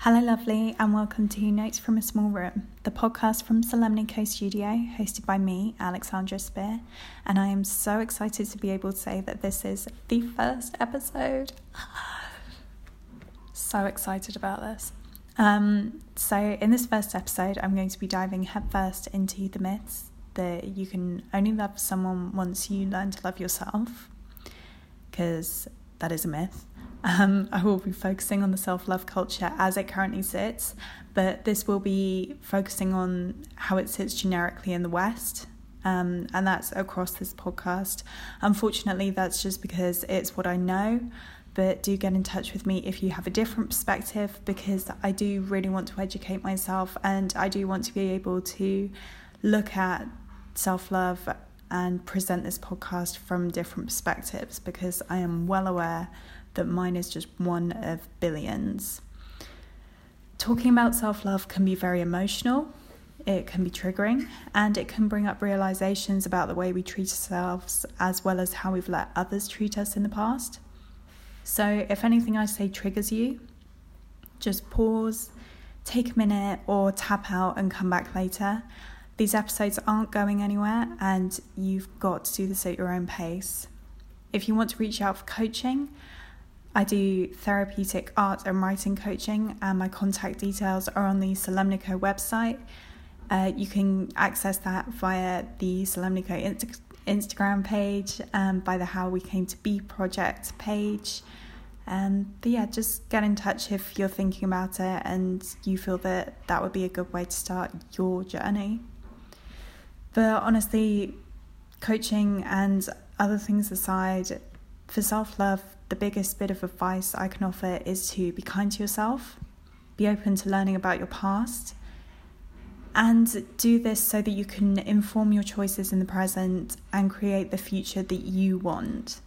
Hello, lovely, and welcome to Notes from a Small Room, the podcast from Solemnity Co Studio, hosted by me, Alexandra Spear. And I am so excited to be able to say that this is the first episode. so excited about this. Um, so, in this first episode, I'm going to be diving headfirst into the myths that you can only love someone once you learn to love yourself, because that is a myth. Um, I will be focusing on the self love culture as it currently sits, but this will be focusing on how it sits generically in the West. Um, and that's across this podcast. Unfortunately, that's just because it's what I know. But do get in touch with me if you have a different perspective because I do really want to educate myself and I do want to be able to look at self love and present this podcast from different perspectives because I am well aware that mine is just one of billions. Talking about self love can be very emotional, it can be triggering, and it can bring up realizations about the way we treat ourselves as well as how we've let others treat us in the past. So, if anything I say triggers you, just pause, take a minute, or tap out and come back later. These episodes aren't going anywhere, and you've got to do this at your own pace. If you want to reach out for coaching, I do therapeutic art and writing coaching, and my contact details are on the Solemnity Co website. Uh, you can access that via the Solemnity Co Inst- Instagram page, um, by the How We Came to Be project page. And yeah, just get in touch if you're thinking about it and you feel that that would be a good way to start your journey. But honestly, coaching and other things aside, for self love, the biggest bit of advice I can offer is to be kind to yourself, be open to learning about your past, and do this so that you can inform your choices in the present and create the future that you want.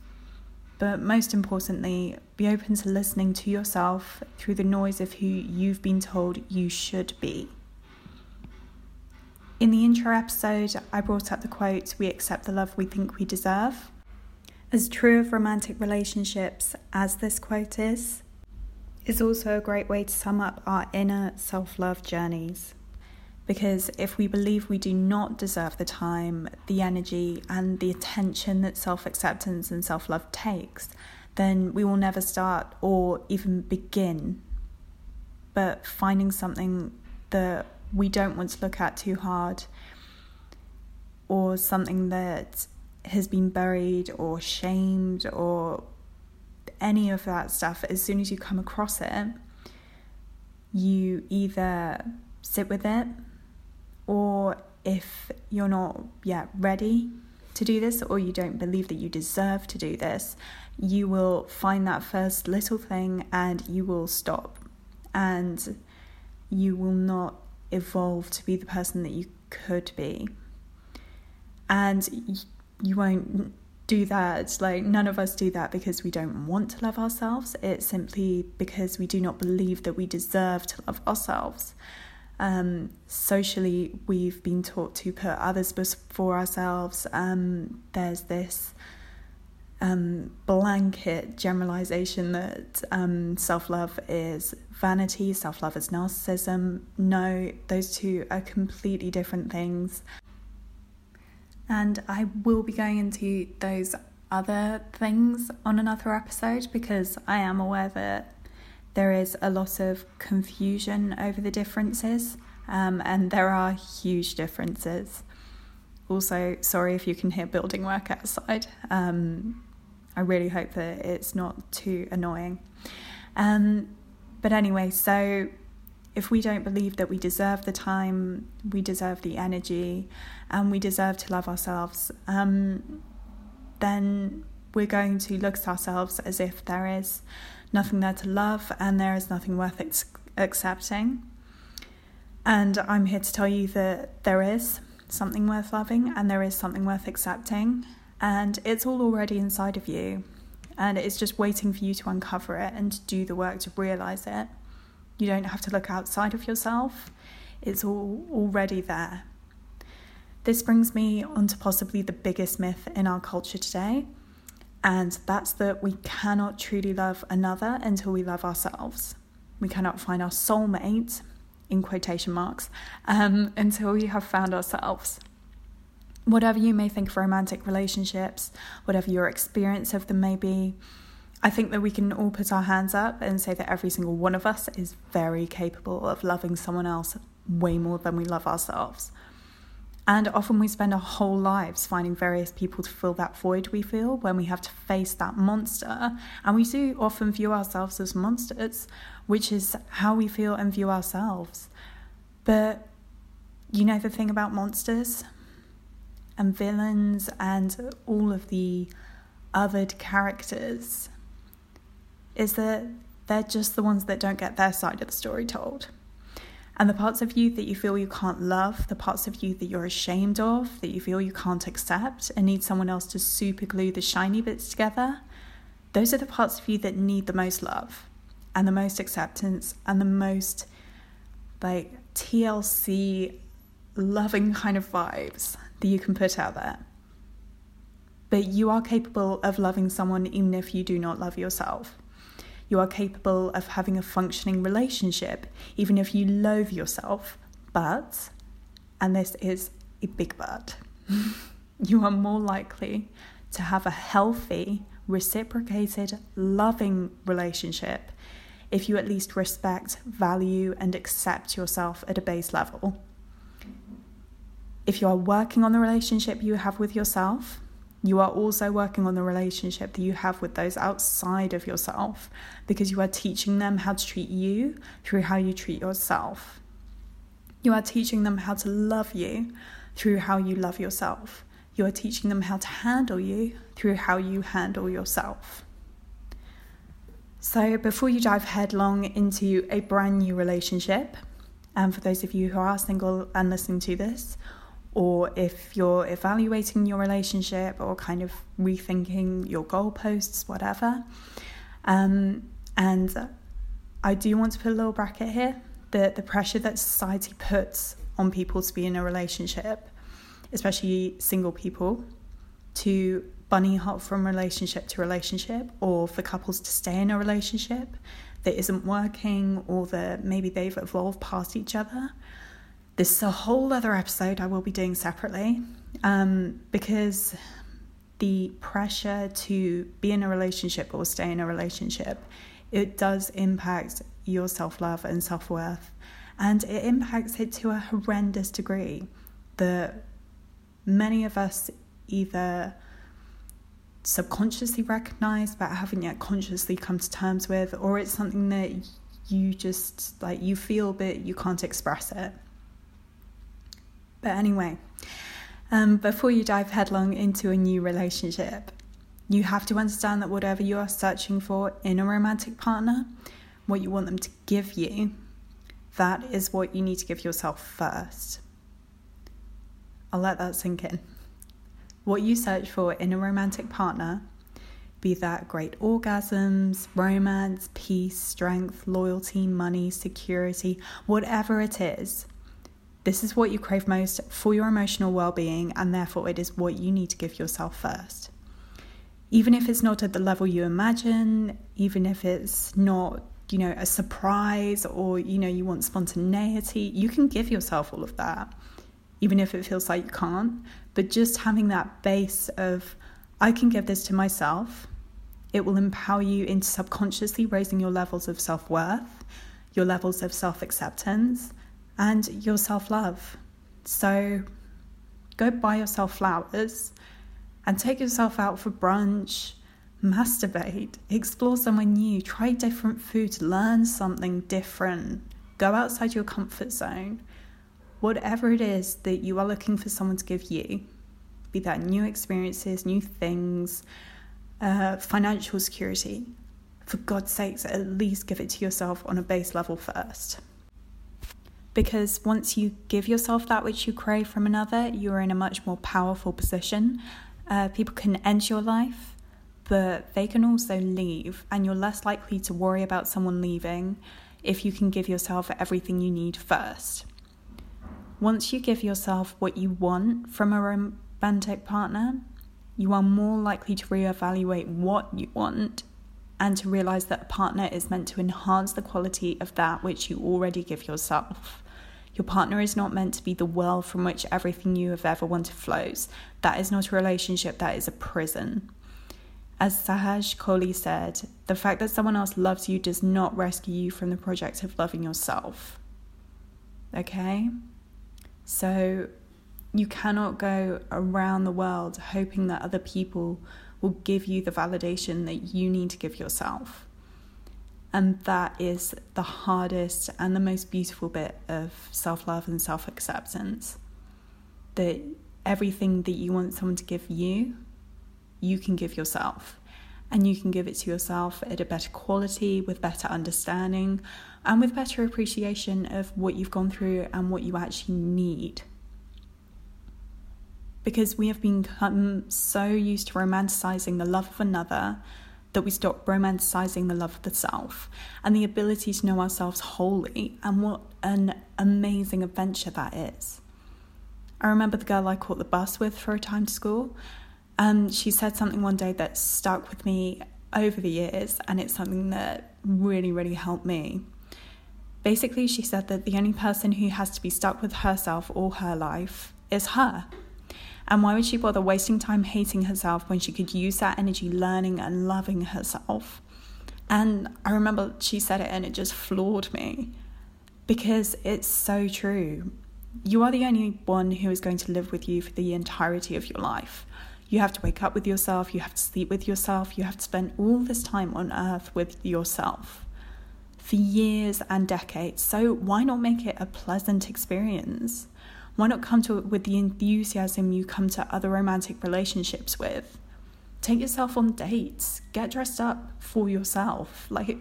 But most importantly, be open to listening to yourself through the noise of who you've been told you should be. In the intro episode, I brought up the quote, We accept the love we think we deserve. As true of romantic relationships as this quote is, is also a great way to sum up our inner self love journeys. Because if we believe we do not deserve the time, the energy, and the attention that self acceptance and self love takes, then we will never start or even begin. But finding something that we don't want to look at too hard or something that has been buried or shamed or any of that stuff, as soon as you come across it, you either sit with it or if you're not yet ready to do this or you don't believe that you deserve to do this, you will find that first little thing and you will stop. And you will not evolve to be the person that you could be. And you won't do that. Like, none of us do that because we don't want to love ourselves. It's simply because we do not believe that we deserve to love ourselves. Um, socially, we've been taught to put others before ourselves. Um, there's this um, blanket generalization that um, self love is vanity, self love is narcissism. No, those two are completely different things. And I will be going into those other things on another episode because I am aware that there is a lot of confusion over the differences, um, and there are huge differences. Also, sorry if you can hear building work outside. Um, I really hope that it's not too annoying. Um, but anyway, so if we don't believe that we deserve the time, we deserve the energy, and we deserve to love ourselves, um, then we're going to look at ourselves as if there is nothing there to love and there is nothing worth ex- accepting. And I'm here to tell you that there is something worth loving and there is something worth accepting, and it's all already inside of you. And it's just waiting for you to uncover it and do the work to realize it. You don't have to look outside of yourself, it's all already there. This brings me on to possibly the biggest myth in our culture today, and that's that we cannot truly love another until we love ourselves. We cannot find our soulmate, in quotation marks, um, until we have found ourselves. Whatever you may think of romantic relationships, whatever your experience of them may be, I think that we can all put our hands up and say that every single one of us is very capable of loving someone else way more than we love ourselves. And often we spend our whole lives finding various people to fill that void we feel when we have to face that monster. And we do often view ourselves as monsters, which is how we feel and view ourselves. But you know the thing about monsters and villains and all of the othered characters is that they're just the ones that don't get their side of the story told. And the parts of you that you feel you can't love, the parts of you that you're ashamed of, that you feel you can't accept and need someone else to super glue the shiny bits together, those are the parts of you that need the most love and the most acceptance and the most like TLC loving kind of vibes that you can put out there. But you are capable of loving someone even if you do not love yourself. You are capable of having a functioning relationship, even if you loathe yourself. But, and this is a big but, you are more likely to have a healthy, reciprocated, loving relationship if you at least respect, value, and accept yourself at a base level. If you are working on the relationship you have with yourself, you are also working on the relationship that you have with those outside of yourself because you are teaching them how to treat you through how you treat yourself. You are teaching them how to love you through how you love yourself. You are teaching them how to handle you through how you handle yourself. So, before you dive headlong into a brand new relationship, and for those of you who are single and listening to this, or if you're evaluating your relationship or kind of rethinking your goalposts, whatever. Um, and I do want to put a little bracket here the, the pressure that society puts on people to be in a relationship, especially single people, to bunny hop from relationship to relationship, or for couples to stay in a relationship that isn't working, or that maybe they've evolved past each other. This is a whole other episode I will be doing separately um, because the pressure to be in a relationship or stay in a relationship it does impact your self-love and self-worth. And it impacts it to a horrendous degree that many of us either subconsciously recognize but haven't yet consciously come to terms with or it's something that you just like you feel but you can't express it but anyway, um, before you dive headlong into a new relationship, you have to understand that whatever you are searching for in a romantic partner, what you want them to give you, that is what you need to give yourself first. I'll let that sink in. What you search for in a romantic partner, be that great orgasms, romance, peace, strength, loyalty, money, security, whatever it is, this is what you crave most for your emotional well being, and therefore it is what you need to give yourself first. Even if it's not at the level you imagine, even if it's not, you know, a surprise or, you know, you want spontaneity, you can give yourself all of that, even if it feels like you can't. But just having that base of, I can give this to myself, it will empower you into subconsciously raising your levels of self worth, your levels of self acceptance and your self love. So go buy yourself flowers and take yourself out for brunch, masturbate, explore somewhere new, try different foods, learn something different, go outside your comfort zone. Whatever it is that you are looking for someone to give you, be that new experiences, new things, uh, financial security, for God's sakes, at least give it to yourself on a base level first because once you give yourself that which you crave from another, you're in a much more powerful position. Uh, people can end your life, but they can also leave, and you're less likely to worry about someone leaving if you can give yourself everything you need first. once you give yourself what you want from a romantic partner, you are more likely to reevaluate what you want and to realize that a partner is meant to enhance the quality of that which you already give yourself. Your partner is not meant to be the well from which everything you have ever wanted flows. That is not a relationship, that is a prison. As Sahaj Kohli said, the fact that someone else loves you does not rescue you from the project of loving yourself. Okay? So you cannot go around the world hoping that other people will give you the validation that you need to give yourself. And that is the hardest and the most beautiful bit of self love and self acceptance. That everything that you want someone to give you, you can give yourself. And you can give it to yourself at a better quality, with better understanding, and with better appreciation of what you've gone through and what you actually need because we have become so used to romanticizing the love of another that we stop romanticizing the love of the self and the ability to know ourselves wholly and what an amazing adventure that is. I remember the girl I caught the bus with for a time to school, and she said something one day that stuck with me over the years, and it's something that really, really helped me. Basically, she said that the only person who has to be stuck with herself all her life is her. And why would she bother wasting time hating herself when she could use that energy learning and loving herself? And I remember she said it and it just floored me because it's so true. You are the only one who is going to live with you for the entirety of your life. You have to wake up with yourself, you have to sleep with yourself, you have to spend all this time on earth with yourself for years and decades. So, why not make it a pleasant experience? Why not come to it with the enthusiasm you come to other romantic relationships with? Take yourself on dates. Get dressed up for yourself. Like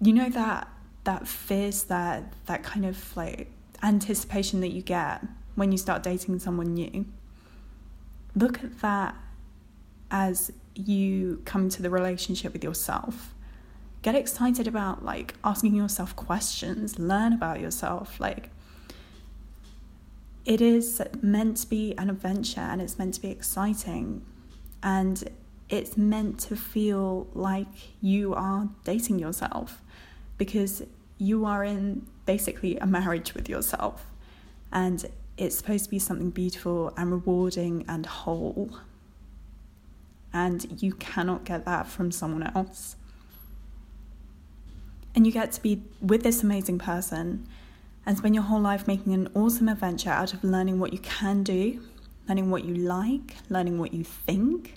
you know that that fierce that that kind of like anticipation that you get when you start dating someone new. Look at that as you come to the relationship with yourself. Get excited about like asking yourself questions, learn about yourself, like it is meant to be an adventure and it's meant to be exciting. And it's meant to feel like you are dating yourself because you are in basically a marriage with yourself. And it's supposed to be something beautiful and rewarding and whole. And you cannot get that from someone else. And you get to be with this amazing person and spend your whole life making an awesome adventure out of learning what you can do, learning what you like, learning what you think.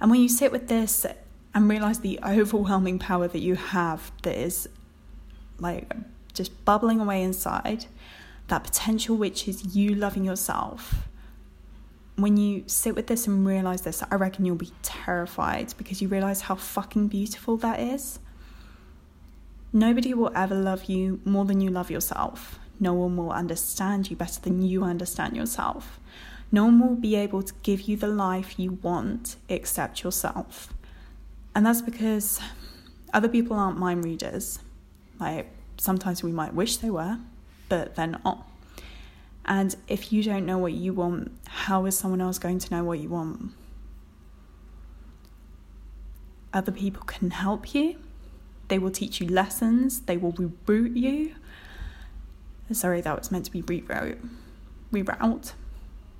And when you sit with this and realize the overwhelming power that you have that is like just bubbling away inside, that potential which is you loving yourself. When you sit with this and realize this, I reckon you'll be terrified because you realize how fucking beautiful that is. Nobody will ever love you more than you love yourself. No one will understand you better than you understand yourself. No one will be able to give you the life you want except yourself. And that's because other people aren't mind readers. Like sometimes we might wish they were, but they're not. And if you don't know what you want, how is someone else going to know what you want? Other people can help you, they will teach you lessons, they will reboot you. Sorry, that was meant to be reroute, reroute,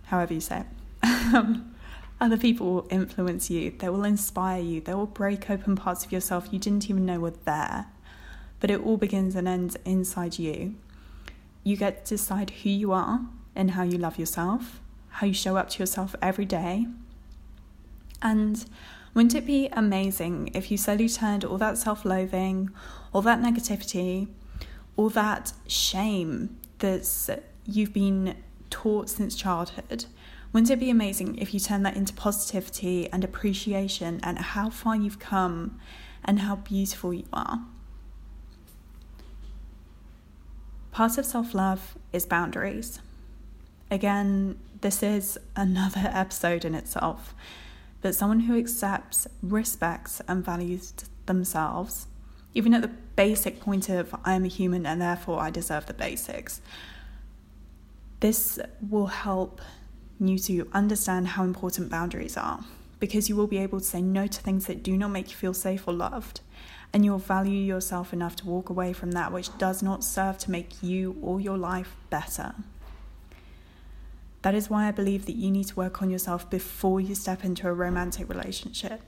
however you say it. Other people will influence you, they will inspire you, they will break open parts of yourself you didn't even know were there. But it all begins and ends inside you. You get to decide who you are and how you love yourself, how you show up to yourself every day. And wouldn't it be amazing if you slowly turned all that self loathing, all that negativity, all that shame that you've been taught since childhood? Wouldn't it be amazing if you turned that into positivity and appreciation and how far you've come and how beautiful you are? Part of self love is boundaries. Again, this is another episode in itself but someone who accepts, respects, and values themselves, even at the basic point of I am a human and therefore I deserve the basics. This will help you to understand how important boundaries are because you will be able to say no to things that do not make you feel safe or loved. And you'll value yourself enough to walk away from that which does not serve to make you or your life better. That is why I believe that you need to work on yourself before you step into a romantic relationship.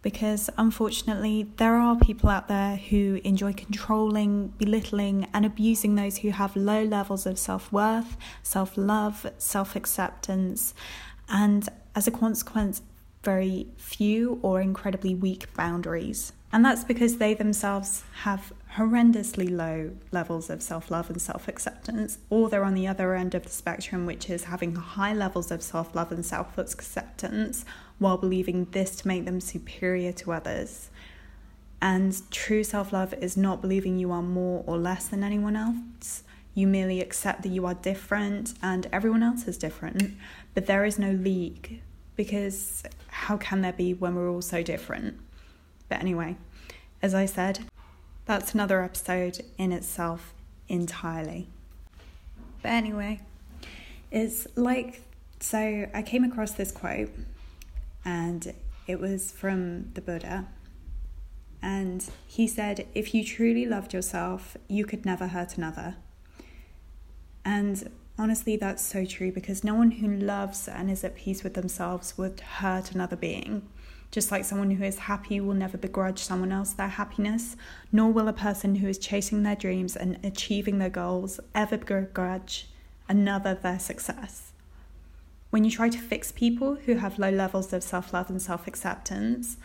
Because unfortunately, there are people out there who enjoy controlling, belittling, and abusing those who have low levels of self worth, self love, self acceptance, and as a consequence, very few or incredibly weak boundaries. And that's because they themselves have horrendously low levels of self love and self acceptance, or they're on the other end of the spectrum, which is having high levels of self love and self acceptance while believing this to make them superior to others. And true self love is not believing you are more or less than anyone else. You merely accept that you are different and everyone else is different, but there is no league because how can there be when we're all so different? But anyway, as I said, that's another episode in itself entirely. But anyway, it's like so I came across this quote and it was from the Buddha. And he said, If you truly loved yourself, you could never hurt another. And honestly, that's so true because no one who loves and is at peace with themselves would hurt another being. Just like someone who is happy will never begrudge someone else their happiness, nor will a person who is chasing their dreams and achieving their goals ever begrudge another their success. When you try to fix people who have low levels of self love and self acceptance,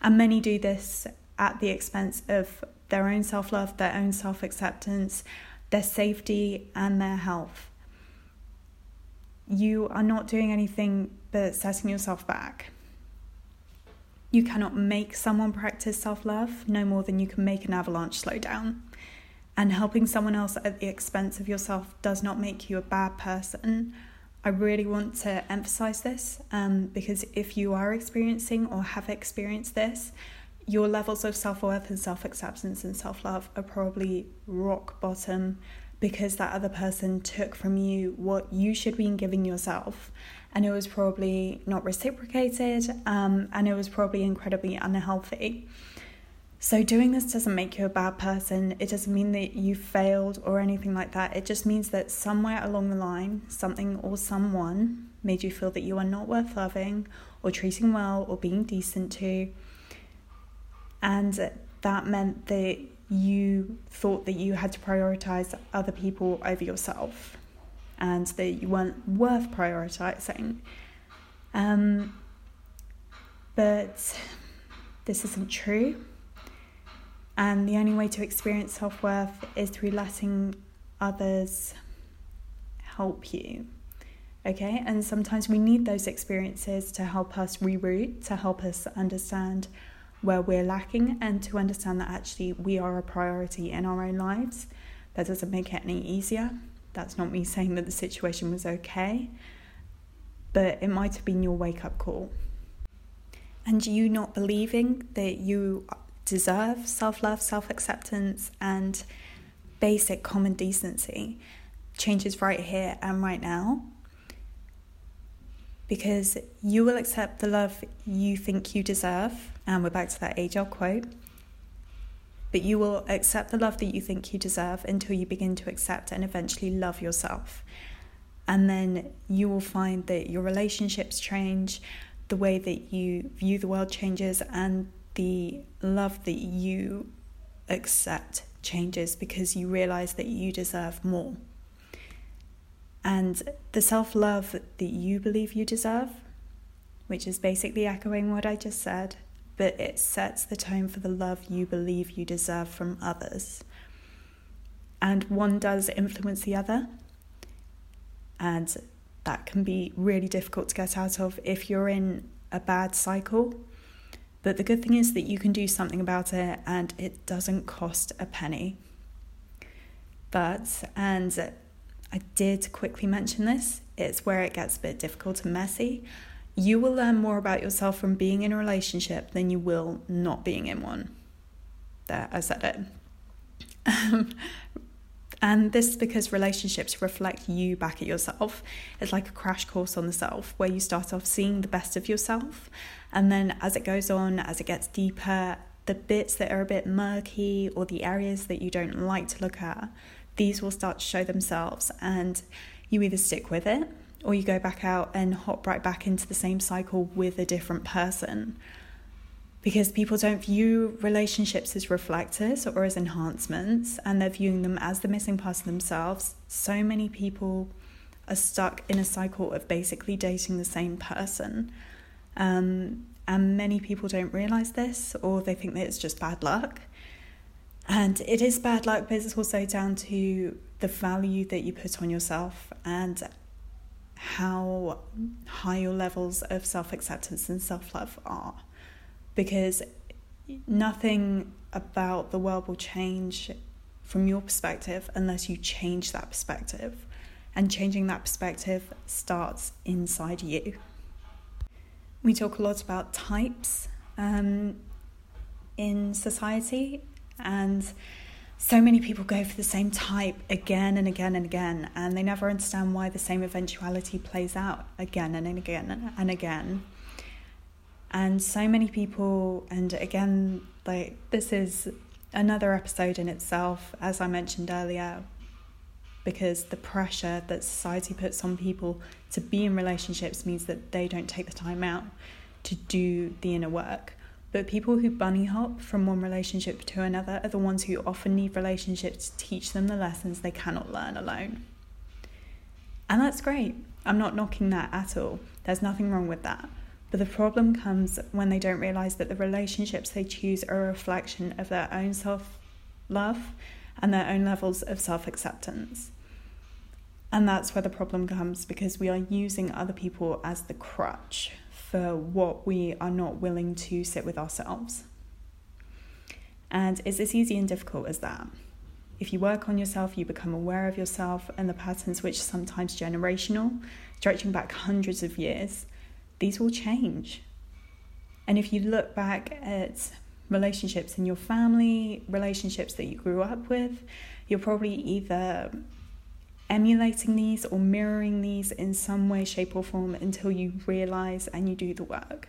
and many do this at the expense of their own self love, their own self acceptance, their safety, and their health. You are not doing anything but setting yourself back. You cannot make someone practice self love no more than you can make an avalanche slow down. And helping someone else at the expense of yourself does not make you a bad person. I really want to emphasize this um, because if you are experiencing or have experienced this, your levels of self worth and self acceptance and self love are probably rock bottom because that other person took from you what you should be giving yourself. And it was probably not reciprocated um, and it was probably incredibly unhealthy. So, doing this doesn't make you a bad person. It doesn't mean that you failed or anything like that. It just means that somewhere along the line, something or someone made you feel that you are not worth loving or treating well or being decent to and that meant that you thought that you had to prioritize other people over yourself and that you weren't worth prioritizing. Um, but this isn't true. And the only way to experience self worth is through letting others help you. Okay, and sometimes we need those experiences to help us reroute, to help us understand where we're lacking and to understand that actually we are a priority in our own lives. That doesn't make it any easier. That's not me saying that the situation was okay, but it might have been your wake up call. And you not believing that you deserve self love, self acceptance, and basic common decency changes right here and right now because you will accept the love you think you deserve. And we're back to that age old quote. But you will accept the love that you think you deserve until you begin to accept and eventually love yourself. And then you will find that your relationships change, the way that you view the world changes, and the love that you accept changes because you realize that you deserve more. And the self love that you believe you deserve, which is basically echoing what I just said, but it sets the tone for the love you believe you deserve from others. And one does influence the other. And that can be really difficult to get out of if you're in a bad cycle. But the good thing is that you can do something about it and it doesn't cost a penny. But, and I did quickly mention this, it's where it gets a bit difficult and messy. You will learn more about yourself from being in a relationship than you will not being in one. There, I said it. Um, and this is because relationships reflect you back at yourself. It's like a crash course on the self where you start off seeing the best of yourself. And then as it goes on, as it gets deeper, the bits that are a bit murky or the areas that you don't like to look at, these will start to show themselves. And you either stick with it or you go back out and hop right back into the same cycle with a different person because people don't view relationships as reflectors or as enhancements and they're viewing them as the missing part of themselves. So many people are stuck in a cycle of basically dating the same person. Um, and many people don't realize this or they think that it's just bad luck. And it is bad luck, but it's also down to the value that you put on yourself and how high your levels of self acceptance and self love are because nothing about the world will change from your perspective unless you change that perspective. And changing that perspective starts inside you. We talk a lot about types um, in society, and so many people go for the same type again and again and again, and they never understand why the same eventuality plays out again and again and again. And so many people and again like this is another episode in itself as i mentioned earlier because the pressure that society puts on people to be in relationships means that they don't take the time out to do the inner work but people who bunny hop from one relationship to another are the ones who often need relationships to teach them the lessons they cannot learn alone. And that's great. I'm not knocking that at all. There's nothing wrong with that. But the problem comes when they don't realize that the relationships they choose are a reflection of their own self love and their own levels of self acceptance. And that's where the problem comes because we are using other people as the crutch for what we are not willing to sit with ourselves. And it's as easy and difficult as that. If you work on yourself, you become aware of yourself and the patterns which are sometimes generational, stretching back hundreds of years these will change. And if you look back at relationships in your family, relationships that you grew up with, you're probably either emulating these or mirroring these in some way, shape, or form until you realize and you do the work.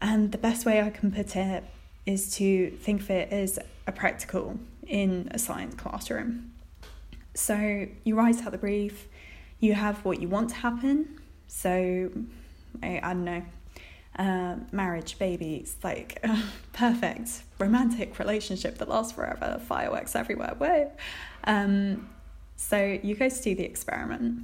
And the best way I can put it is to think of it as a practical in a science classroom. So you write out the brief, you have what you want to happen, so, I, I don't know, uh, marriage, babies, like perfect romantic relationship that lasts forever, fireworks everywhere. Whoa. Um, so you go to do the experiment,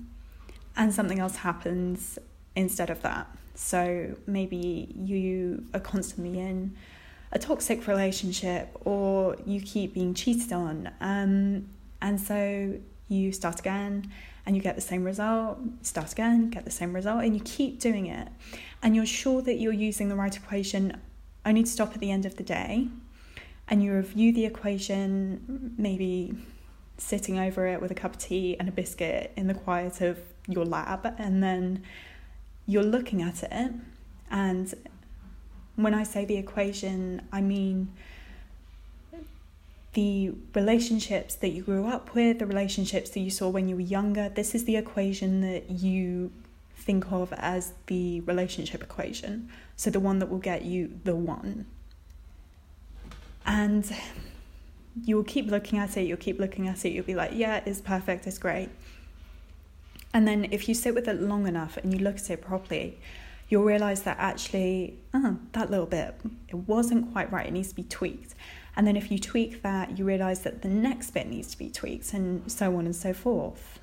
and something else happens instead of that. So maybe you are constantly in a toxic relationship, or you keep being cheated on, um, and so you start again and you get the same result, start again, get the same result, and you keep doing it. And you're sure that you're using the right equation only to stop at the end of the day. And you review the equation, maybe sitting over it with a cup of tea and a biscuit in the quiet of your lab, and then you're looking at it. And when I say the equation, I mean the relationships that you grew up with, the relationships that you saw when you were younger. This is the equation that you think of as the relationship equation. So, the one that will get you the one. And you'll keep looking at it, you'll keep looking at it, you'll be like, yeah, it's perfect, it's great. And then if you sit with it long enough and you look at it properly, you'll realize that actually, oh, that little bit, it wasn't quite right, it needs to be tweaked. And then if you tweak that, you realize that the next bit needs to be tweaked, and so on and so forth.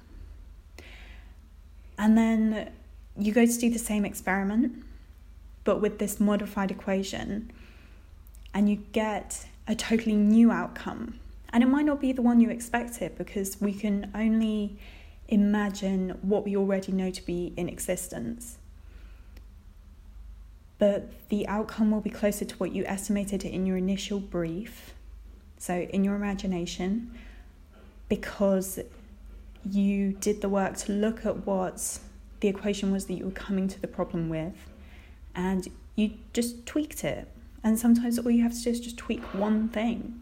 And then you go to do the same experiment, but with this modified equation, and you get a totally new outcome. And it might not be the one you expected because we can only imagine what we already know to be in existence. But the outcome will be closer to what you estimated in your initial brief, so in your imagination, because you did the work to look at what the equation was that you were coming to the problem with, and you just tweaked it. And sometimes all you have to do is just tweak one thing.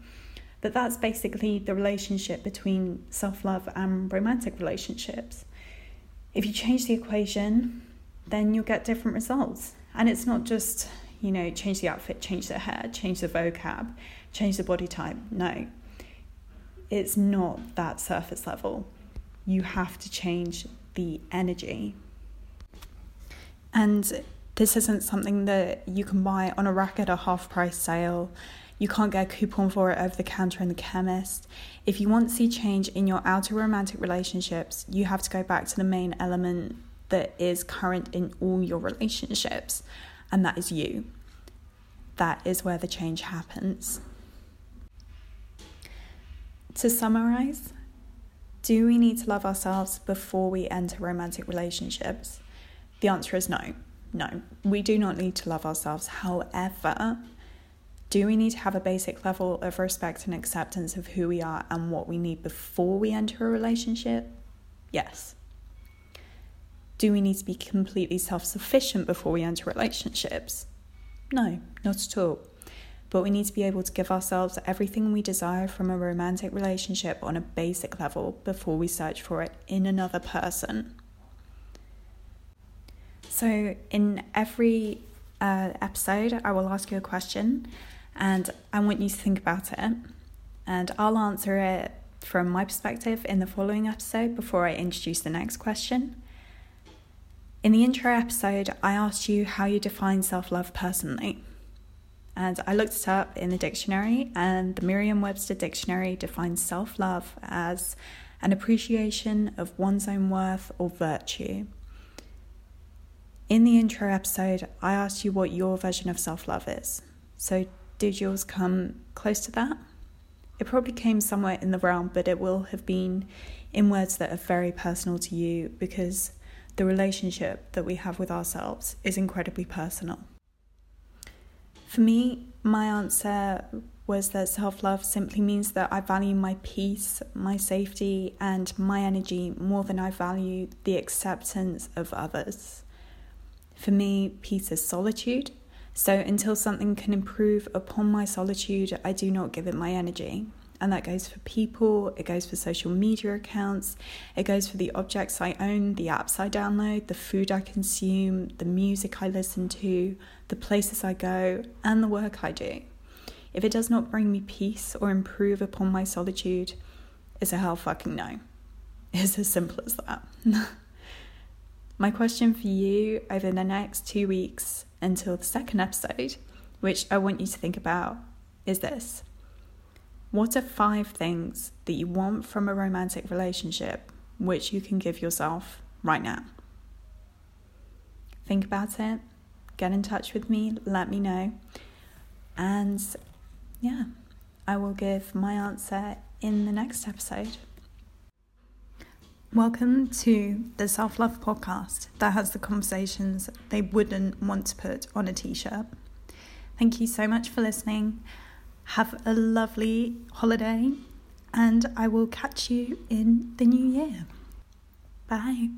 But that's basically the relationship between self love and romantic relationships. If you change the equation, then you'll get different results. And it's not just, you know, change the outfit, change the hair, change the vocab, change the body type. No, it's not that surface level. You have to change the energy. And this isn't something that you can buy on a rack at a half price sale. You can't get a coupon for it over the counter in the chemist. If you want to see change in your outer romantic relationships, you have to go back to the main element that is current in all your relationships, and that is you. That is where the change happens. To summarize, do we need to love ourselves before we enter romantic relationships? The answer is no. No, we do not need to love ourselves. However, do we need to have a basic level of respect and acceptance of who we are and what we need before we enter a relationship? Yes. Do we need to be completely self sufficient before we enter relationships? No, not at all. But we need to be able to give ourselves everything we desire from a romantic relationship on a basic level before we search for it in another person. So, in every uh, episode, I will ask you a question and I want you to think about it. And I'll answer it from my perspective in the following episode before I introduce the next question. In the intro episode, I asked you how you define self love personally. And I looked it up in the dictionary, and the Merriam Webster Dictionary defines self love as an appreciation of one's own worth or virtue. In the intro episode, I asked you what your version of self love is. So, did yours come close to that? It probably came somewhere in the realm, but it will have been in words that are very personal to you because the relationship that we have with ourselves is incredibly personal. For me, my answer was that self love simply means that I value my peace, my safety, and my energy more than I value the acceptance of others. For me, peace is solitude, so until something can improve upon my solitude, I do not give it my energy and that goes for people, it goes for social media accounts, it goes for the objects I own, the apps I download, the food I consume, the music I listen to, the places I go, and the work I do. If it does not bring me peace or improve upon my solitude, it's a hell fucking no. It's as simple as that. my question for you over the next two weeks until the second episode, which I want you to think about, is this what are five things that you want from a romantic relationship which you can give yourself right now? Think about it, get in touch with me, let me know. And yeah, I will give my answer in the next episode. Welcome to the Self Love Podcast that has the conversations they wouldn't want to put on a t shirt. Thank you so much for listening. Have a lovely holiday, and I will catch you in the new year. Bye.